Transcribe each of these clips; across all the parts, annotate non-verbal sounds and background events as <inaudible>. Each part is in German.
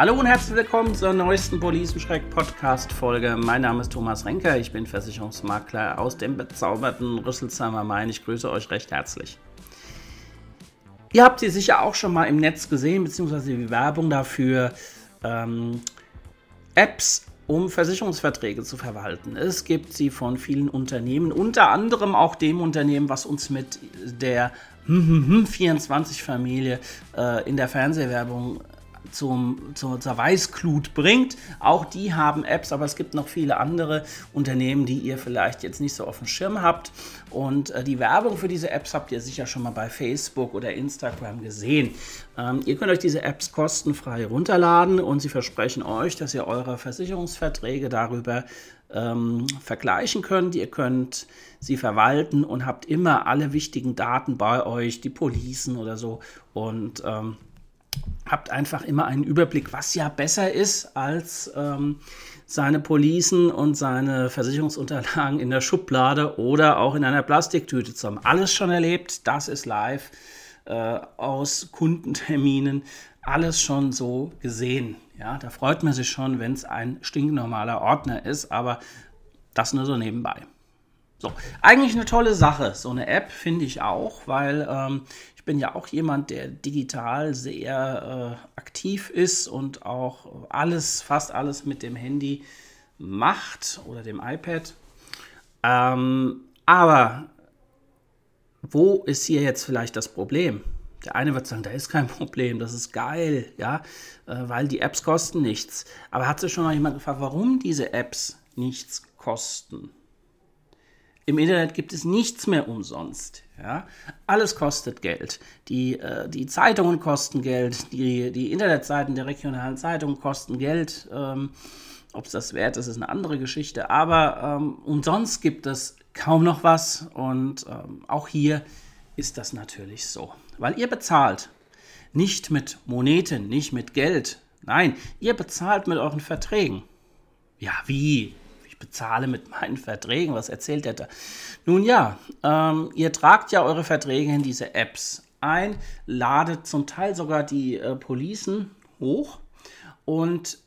Hallo und herzlich willkommen zur neuesten Policenschreck-Podcast-Folge. Mein Name ist Thomas Renker, ich bin Versicherungsmakler aus dem bezauberten Rüsselsheimer Main. Ich grüße euch recht herzlich. Ihr habt sie sicher auch schon mal im Netz gesehen, beziehungsweise die Werbung dafür, ähm, Apps, um Versicherungsverträge zu verwalten. Es gibt sie von vielen Unternehmen, unter anderem auch dem Unternehmen, was uns mit der <laughs> 24-Familie äh, in der Fernsehwerbung zum, zur, zur Weißglut bringt. Auch die haben Apps, aber es gibt noch viele andere Unternehmen, die ihr vielleicht jetzt nicht so auf dem Schirm habt. Und äh, die Werbung für diese Apps habt ihr sicher schon mal bei Facebook oder Instagram gesehen. Ähm, ihr könnt euch diese Apps kostenfrei runterladen und sie versprechen euch, dass ihr eure Versicherungsverträge darüber ähm, vergleichen könnt. Ihr könnt sie verwalten und habt immer alle wichtigen Daten bei euch, die Policen oder so. Und ähm, habt einfach immer einen Überblick, was ja besser ist, als ähm, seine Policen und seine Versicherungsunterlagen in der Schublade oder auch in einer Plastiktüte zu haben. Alles schon erlebt, das ist live äh, aus Kundenterminen, alles schon so gesehen. Ja, da freut man sich schon, wenn es ein stinknormaler Ordner ist, aber das nur so nebenbei. So, eigentlich eine tolle Sache, so eine App finde ich auch, weil ähm, bin ja auch jemand, der digital sehr äh, aktiv ist und auch alles, fast alles mit dem Handy macht oder dem iPad. Ähm, aber wo ist hier jetzt vielleicht das Problem? Der eine wird sagen, da ist kein <laughs> Problem, das ist geil, ja, äh, weil die Apps kosten nichts. Aber hat sich schon mal jemand gefragt, warum diese Apps nichts kosten? Im Internet gibt es nichts mehr umsonst. Ja? Alles kostet Geld. Die, äh, die Zeitungen kosten Geld, die, die Internetseiten der regionalen Zeitungen kosten Geld. Ähm, Ob es das wert ist, ist eine andere Geschichte. Aber ähm, umsonst gibt es kaum noch was. Und ähm, auch hier ist das natürlich so. Weil ihr bezahlt nicht mit Moneten, nicht mit Geld. Nein, ihr bezahlt mit euren Verträgen. Ja, wie? Bezahle mit meinen Verträgen. Was erzählt er da? Nun ja, ähm, ihr tragt ja eure Verträge in diese Apps ein, ladet zum Teil sogar die äh, Policen hoch und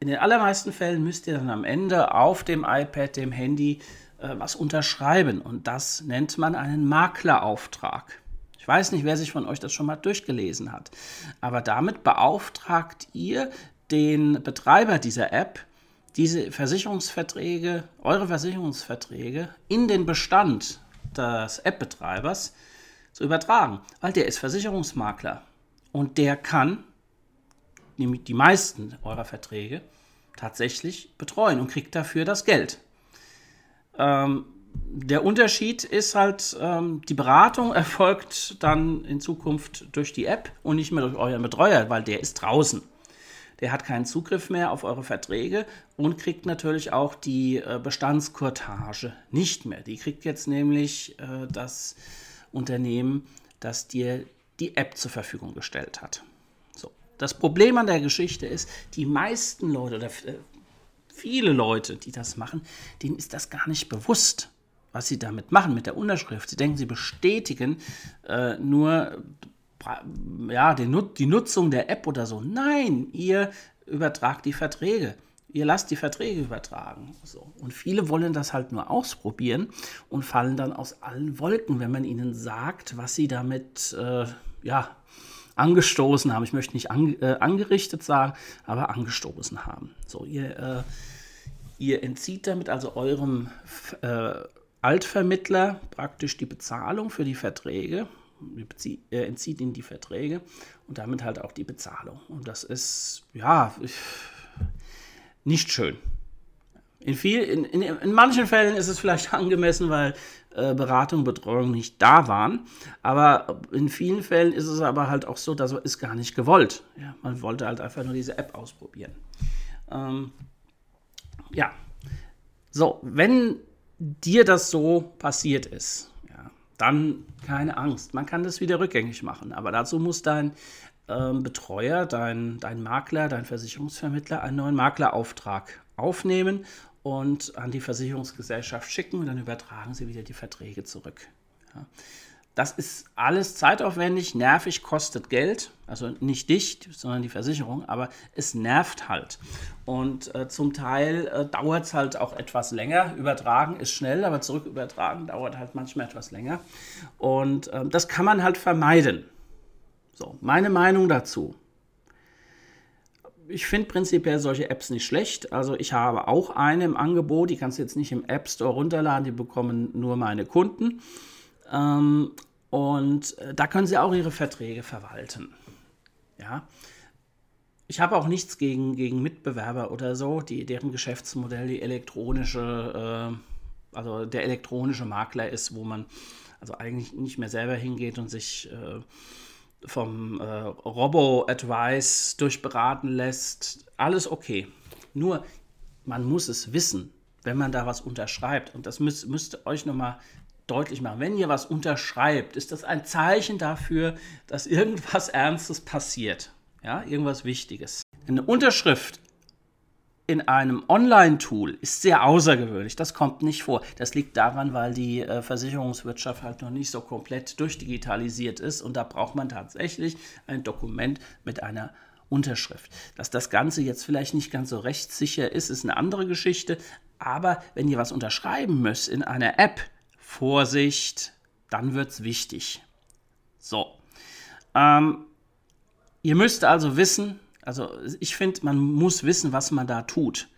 in den allermeisten Fällen müsst ihr dann am Ende auf dem iPad, dem Handy, äh, was unterschreiben. Und das nennt man einen Maklerauftrag. Ich weiß nicht, wer sich von euch das schon mal durchgelesen hat. Aber damit beauftragt ihr den Betreiber dieser App, diese Versicherungsverträge, eure Versicherungsverträge in den Bestand des App-Betreibers zu übertragen, weil der ist Versicherungsmakler und der kann nämlich die meisten eurer Verträge tatsächlich betreuen und kriegt dafür das Geld. Ähm, der Unterschied ist halt, ähm, die Beratung <laughs> erfolgt dann in Zukunft durch die App und nicht mehr durch euren Betreuer, weil der ist draußen der hat keinen Zugriff mehr auf eure Verträge und kriegt natürlich auch die äh, Bestandskurtage nicht mehr. Die kriegt jetzt nämlich äh, das Unternehmen, das dir die App zur Verfügung gestellt hat. So. Das Problem an der Geschichte ist, die meisten Leute oder äh, viele Leute, die das machen, denen ist das gar nicht bewusst was sie damit machen mit der Unterschrift. Sie denken, sie bestätigen äh, nur ja, die, Nutzung der App oder so. Nein, ihr übertragt die Verträge. Ihr lasst die Verträge übertragen. So. Und viele wollen das halt nur ausprobieren und fallen dann aus allen Wolken, wenn man ihnen sagt, was sie damit äh, ja, angestoßen haben. Ich möchte nicht an, äh, angerichtet sagen, aber angestoßen haben. So, ihr, äh, ihr entzieht damit also eurem äh, Altvermittler praktisch die Bezahlung für die Verträge er entzieht ihnen die Verträge und damit halt auch die Bezahlung. Und das ist, ja, nicht schön. In, viel, in, in, in manchen Fällen ist es vielleicht <laughs> angemessen, weil äh, Beratung, Betreuung nicht da waren. Aber in vielen Fällen ist es aber halt auch so, dass es gar nicht gewollt. Ja, man wollte halt einfach nur diese App ausprobieren. Ähm, ja, so, wenn dir das so passiert ist, dann keine Angst. Man kann das wieder rückgängig machen. Aber dazu muss dein ähm, Betreuer, dein, dein Makler, dein Versicherungsvermittler einen neuen Maklerauftrag aufnehmen und an die Versicherungsgesellschaft schicken und dann übertragen sie wieder die Verträge zurück. Ja. Das ist alles zeitaufwendig, nervig, kostet Geld. Also nicht dich, sondern die Versicherung, aber es nervt halt. Und äh, zum Teil äh, dauert es halt auch etwas länger. Übertragen ist schnell, aber zurück übertragen dauert halt manchmal etwas länger. Und äh, das kann man halt vermeiden. So, meine Meinung dazu. Ich finde prinzipiell solche Apps nicht schlecht. Also ich habe auch eine im Angebot, die kannst du jetzt nicht im App Store runterladen, die bekommen nur meine Kunden. Ähm, und äh, da können Sie auch Ihre Verträge verwalten. Ja. Ich habe auch nichts gegen, gegen Mitbewerber oder so, die, deren Geschäftsmodell die elektronische, äh, also der elektronische Makler ist, wo man also eigentlich nicht mehr selber hingeht und sich äh, vom äh, Robo-Advice durchberaten lässt. Alles okay. Nur, man muss es wissen, wenn man da was unterschreibt. Und das müsst, müsst euch nochmal deutlich machen. Wenn ihr was unterschreibt, ist das ein Zeichen dafür, dass irgendwas Ernstes passiert. Ja, irgendwas Wichtiges. Eine Unterschrift in einem Online-Tool ist sehr außergewöhnlich. Das kommt nicht vor. Das liegt daran, weil die äh, Versicherungswirtschaft halt noch nicht so komplett durchdigitalisiert ist und da braucht man tatsächlich ein Dokument mit einer Unterschrift. Dass das Ganze jetzt vielleicht nicht ganz so rechtssicher ist, ist eine andere Geschichte. Aber wenn ihr was unterschreiben müsst in einer App, Vorsicht, dann wird es wichtig. So. Ähm, ihr müsst also wissen, also ich finde, man muss wissen, was man da tut.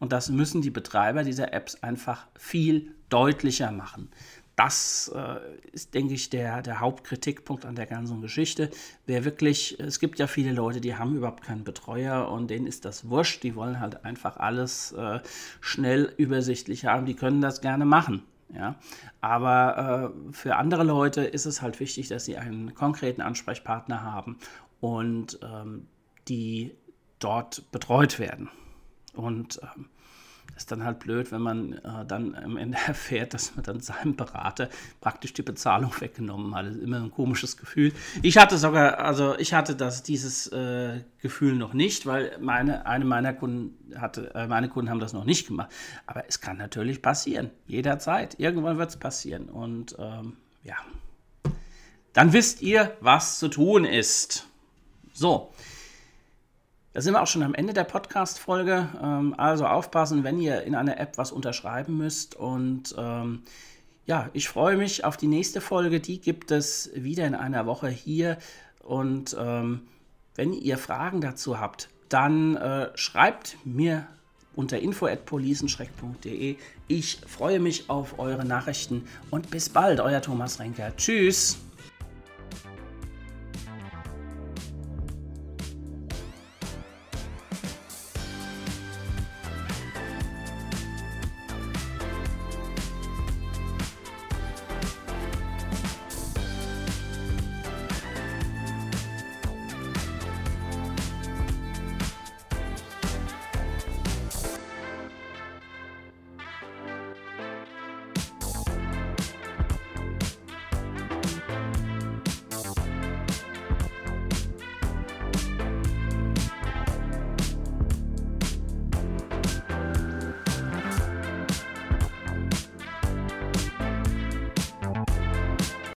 Und das müssen die Betreiber dieser Apps einfach viel deutlicher machen. Das äh, ist, denke ich, der, der Hauptkritikpunkt an der ganzen Geschichte. Wer wirklich, es gibt ja viele Leute, die haben überhaupt keinen Betreuer und denen ist das wurscht. Die wollen halt einfach alles äh, schnell übersichtlich haben. Die können das gerne machen. Ja? Aber äh, für andere Leute ist es halt wichtig, dass sie einen konkreten Ansprechpartner haben und ähm, die dort betreut werden. Und ähm, ist dann halt blöd, wenn man äh, dann am Ende <laughs> erfährt, dass man dann seinem Berater praktisch die Bezahlung weggenommen hat. Ist immer ein komisches Gefühl. Ich hatte sogar, also ich hatte das, dieses äh, Gefühl noch nicht, weil meine, eine meiner Kunden hatte, äh, meine Kunden haben das noch nicht gemacht. Aber es kann natürlich passieren, jederzeit. Irgendwann wird es passieren. Und ähm, ja, dann wisst ihr, was zu tun ist. So. Da sind wir auch schon am Ende der Podcast-Folge. Ähm, also aufpassen, wenn ihr in einer App was unterschreiben müsst. Und ähm, ja, ich freue mich auf die nächste Folge. Die gibt es wieder in einer Woche hier. Und ähm, wenn ihr Fragen dazu habt, dann äh, schreibt mir unter info.policenschreck.de. Ich freue mich auf eure Nachrichten und bis bald, euer Thomas Renker. Tschüss.